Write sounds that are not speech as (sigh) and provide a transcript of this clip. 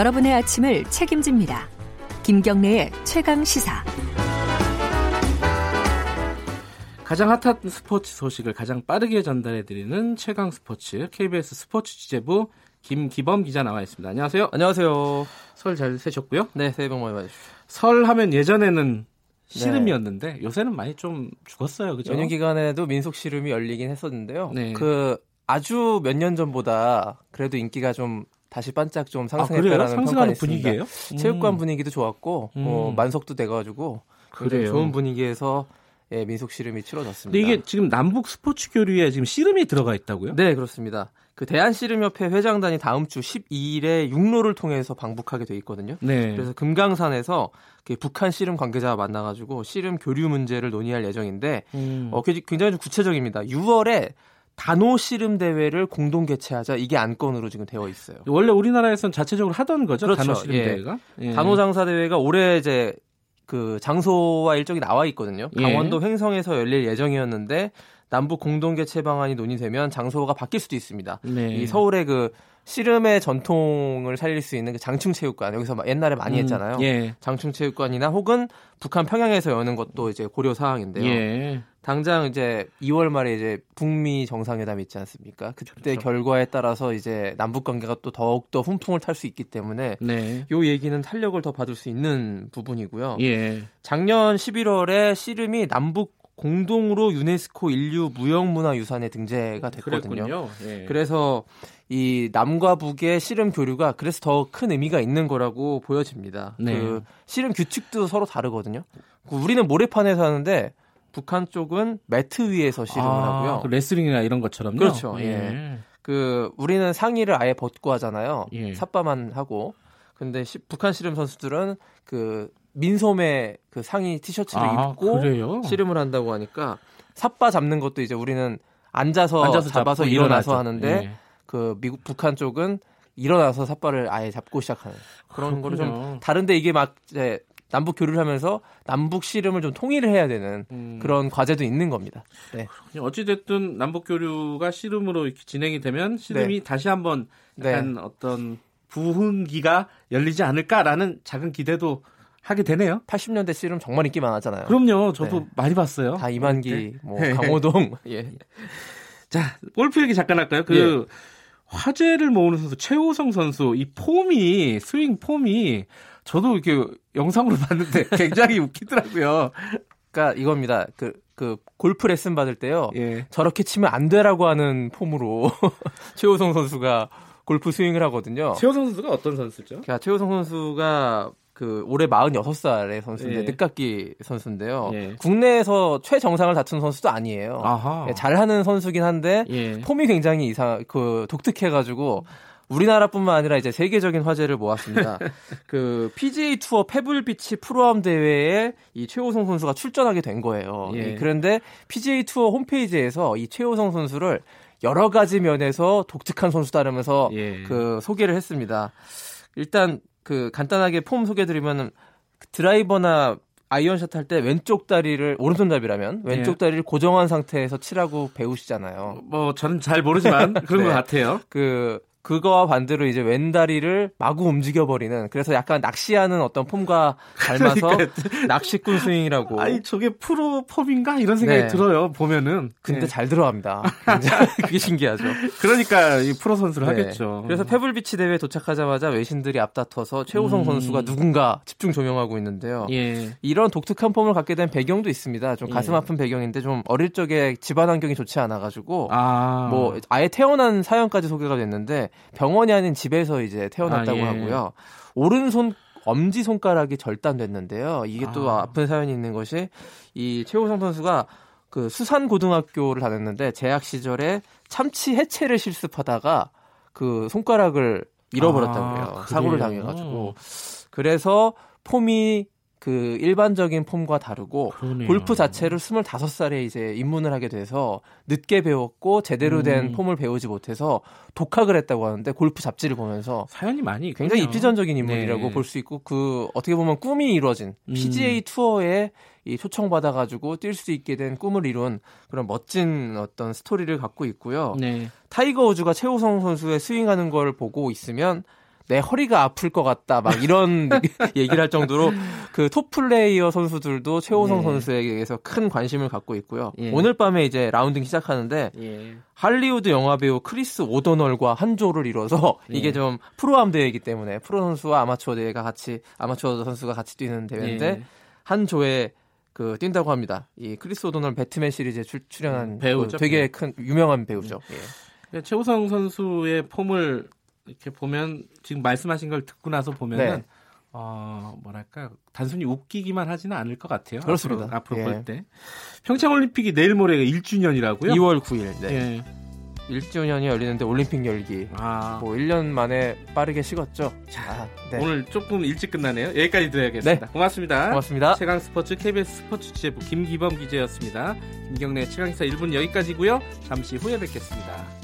여러분의 아침을 책임집니다. 김경래의 최강 시사. 가장 핫한 스포츠 소식을 가장 빠르게 전달해드리는 최강 스포츠 KBS 스포츠 취재부 김기범 기자 나와 있습니다. 안녕하세요. 안녕하세요. 설 잘 세셨고요. 네, 새해 복 많이 받으십시오. 설 하면 예전에는 씨름이었는데 네. 요새는 많이 좀 죽었어요. 그죠? 연휴 기간에도 민속 씨름이 열리긴 했었는데요. 네. 그 아주 몇 년 전보다 그래도 인기가 좀 다시 반짝 좀 상승했다라는 아, 상승하는 분위기예요? 음. 체육관 분위기도 좋았고 음. 뭐 만석도 돼가지고 그래요. 좋은 분위기에서 예, 민속 씨름이 치러졌습니다. 근데 이게 지금 남북 스포츠 교류에 지금 씨름이 들어가 있다고요? 네, 그렇습니다. 그 대한씨름협회 회장단이 다음 주 12일에 육로를 통해서 방북하게 돼 있거든요. 네. 그래서 금강산에서 그 북한 씨름 관계자와 만나가지고 씨름 교류 문제를 논의할 예정인데 음. 어, 굉장히 좀 구체적입니다. 6월에 단호 씨름 대회를 공동 개최하자 이게 안건으로 지금 되어 있어요. 원래 우리나라에서는 자체적으로 하던 거죠. 그렇죠. 단호 씨름 예. 대회가. 예. 단호 장사 대회가 올해 이제 그 장소와 일정이 나와 있거든요. 예. 강원도 예. 횡성에서 열릴 예정이었는데 남북 공동 개최 방안이 논의되면 장소가 바뀔 수도 있습니다. 네. 이 서울의 그 씨름의 전통을 살릴 수 있는 그 장충체육관 여기서 옛날에 많이 음, 했잖아요. 예. 장충체육관이나 혹은 북한 평양에서 여는 것도 이제 고려 사항인데요. 예. 당장 이제 2월 말에 이제 북미 정상회담 있지 않습니까? 그때 그렇죠. 결과에 따라서 이제 남북 관계가 또 더욱 더 훈풍을 탈 수 있기 때문에 네. 요 얘기는 탄력을 더 받을 수 있는 부분이고요. 예. 작년 11월에 씨름이 남북 공동으로 유네스코 인류 무형문화유산에 등재가 됐거든요. 예. 그래서 이 남과 북의 씨름 교류가 그래서 더 큰 의미가 있는 거라고 보여집니다. 네. 그 씨름 규칙도 서로 다르거든요. 그 우리는 모래판에서 하는데 북한 쪽은 매트 위에서 씨름을 아, 하고요. 그 레슬링이나 이런 것처럼요. 그렇죠. 예. 예. 그 우리는 상의를 아예 벗고 하잖아요. 예. 삿바만 하고. 근데 시, 북한 씨름 선수들은 그 민소매 그 상의 티셔츠를 아, 입고 그래요? 씨름을 한다고 하니까 삿바 잡는 것도 이제 우리는 앉아서, 앉아서 잡아서 일어나서 하는데 예. 그 미국 북한 쪽은 일어나서 삿바를 아예 잡고 시작하는 그런 거를 좀 다른데 이게 막 이제 남북 교류를 하면서 남북 씨름을 좀 통일을 해야 되는 음. 그런 과제도 있는 겁니다. 네. 어찌 됐든 남북 교류가 씨름으로 이렇게 진행이 되면 씨름이 네. 다시 한번 약간 네. 어떤 부흥기가 열리지 않을까라는 작은 기대도 하게 되네요. 80년대 씨름 정말 인기 많았잖아요. 그럼요. 저도 네. 많이 봤어요. 다 이만기, 네. 뭐 네. 강호동. (laughs) 예. 자, 골프 얘기 잠깐 할까요? 그 예. 화제를 모으는 선수 최호성 선수 이 폼이 스윙 폼이 저도 이렇게 영상으로 (laughs) 봤는데 굉장히 웃기더라고요. 그러니까 이겁니다. 그, 그 골프 레슨 받을 때요. 예. 저렇게 치면 안 되라고 하는 폼으로 (laughs) 최호성 선수가 골프 스윙을 하거든요. 최호성 선수가 어떤 선수죠? 그러니까 최호성 선수가 그 올해 46살의 선수인데 예. 늦깎이 선수인데요. 예. 국내에서 최정상을 다툰 선수도 아니에요. 아하. 예, 잘하는 선수긴 한데 예. 폼이 굉장히 이상 그 독특해가지고 우리나라뿐만 아니라 이제 세계적인 화제를 모았습니다. (laughs) 그 PGA 투어 페블비치 프로암 대회에 이 최호성 선수가 출전하게 된 거예요. 예. 그런데 PGA 투어 홈페이지에서 이 최호성 선수를 여러 가지 면에서 독특한 선수다라면서 예. 그 소개를 했습니다. 일단 그 간단하게 폼 소개드리면 드라이버나 아이언샷 할 때 왼쪽 다리를 오른손잡이라면 왼쪽 예. 다리를 고정한 상태에서 치라고 배우시잖아요. 뭐 저는 잘 모르지만 그런 (laughs) 네. 것 같아요. 그 그거와 반대로 이제 왼다리를 마구 움직여버리는 그래서 약간 낚시하는 어떤 폼과 닮아서 그러니까. 낚시꾼 스윙이라고. 아니 저게 프로 폼인가 이런 생각이 네. 들어요 보면은. 근데 네. 잘 들어갑니다. (laughs) 그게 신기하죠. 그러니까 이 프로 선수를 네. 하겠죠. 그래서 페블비치 대회 도착하자마자 외신들이 앞다퉈서 최우성 음. 선수가 누군가 집중 조명하고 있는데요. 예. 이런 독특한 폼을 갖게 된 배경도 있습니다. 좀 가슴 예. 아픈 배경인데 좀 어릴 적에 집안 환경이 좋지 않아가지고 아. 뭐 아예 태어난 사연까지 소개가 됐는데 병원이 아닌 집에서 이제 태어났다고 아, 예. 하고요. 오른손 엄지 손가락이 절단됐는데요. 이게 또 아. 픈 사연이 있는 것이 이 최호성 선수가 그 수산 고등학교를 다녔는데 재학 시절에 참치 해체를 실습하다가 그 손가락을 잃어버렸다고 해요. 아, 사고를 당해가지고 그래서 폼이 그 일반적인 폼과 다르고 그러네요. 골프 자체를 25살에 이제 입문을 하게 돼서 늦게 배웠고 제대로 된 음. 폼을 배우지 못해서 독학을 했다고 하는데 골프 잡지를 보면서 사연이 많이 굉장히 입지전적인 인물이라고 네. 볼수 있고 그 어떻게 보면 꿈이 이루어진 음. PGA 투어에 이 초청받아 가지고 뛸 수 있게 된 꿈을 이룬 그런 멋진 어떤 스토리를 갖고 있고요. 네. 타이거 우즈가 최호성 선수의 스윙하는 걸 보고 있으면 내 허리가 아플 것 같다 막 이런 (laughs) 얘기를 할 정도로 그 톱 플레이어 선수들도 최호성 예. 선수에게서 큰 관심을 갖고 있고요. 예. 오늘 밤에 이제 라운딩 시작하는데 예. 할리우드 영화 배우 크리스 오도널과 한 조를 이뤄서 예. 이게 좀 프로암 대회이기 때문에 프로 선수와 아마추어 대회가 같이 아마추어 선수가 같이 뛰는 대회인데 예. 한 조에 그 뛴다고 합니다. 이 크리스 오도널 배트맨 시리즈에 출, 연한 음, 배우죠. 그 되게 큰 유명한 배우죠. 음. 예. 최호성 선수의 폼을 이렇게 보면 지금 말씀하신 걸 듣고 나서 보면은 네. 어, 뭐랄까 단순히 웃기기만 하지는 않을 것 같아요. 그렇습니다. 앞으로, 앞으로 예. 볼 때. 평창 올림픽이 내일 모레가 1주년이라고요? 2월 9일. 네. 예. 1주년이 열리는데 올림픽 열기. 아. 뭐 1년 만에 빠르게 식었죠. 자, 아, 네. 오늘 조금 일찍 끝나네요. 여기까지 드려야겠습니다. 네. 고맙습니다. 고맙습니다. 최강 스포츠 KBS 스포츠 취재부 김기범 기자였습니다. 김경래 최강사 1분 여기까지고요. 잠시 후에 뵙겠습니다.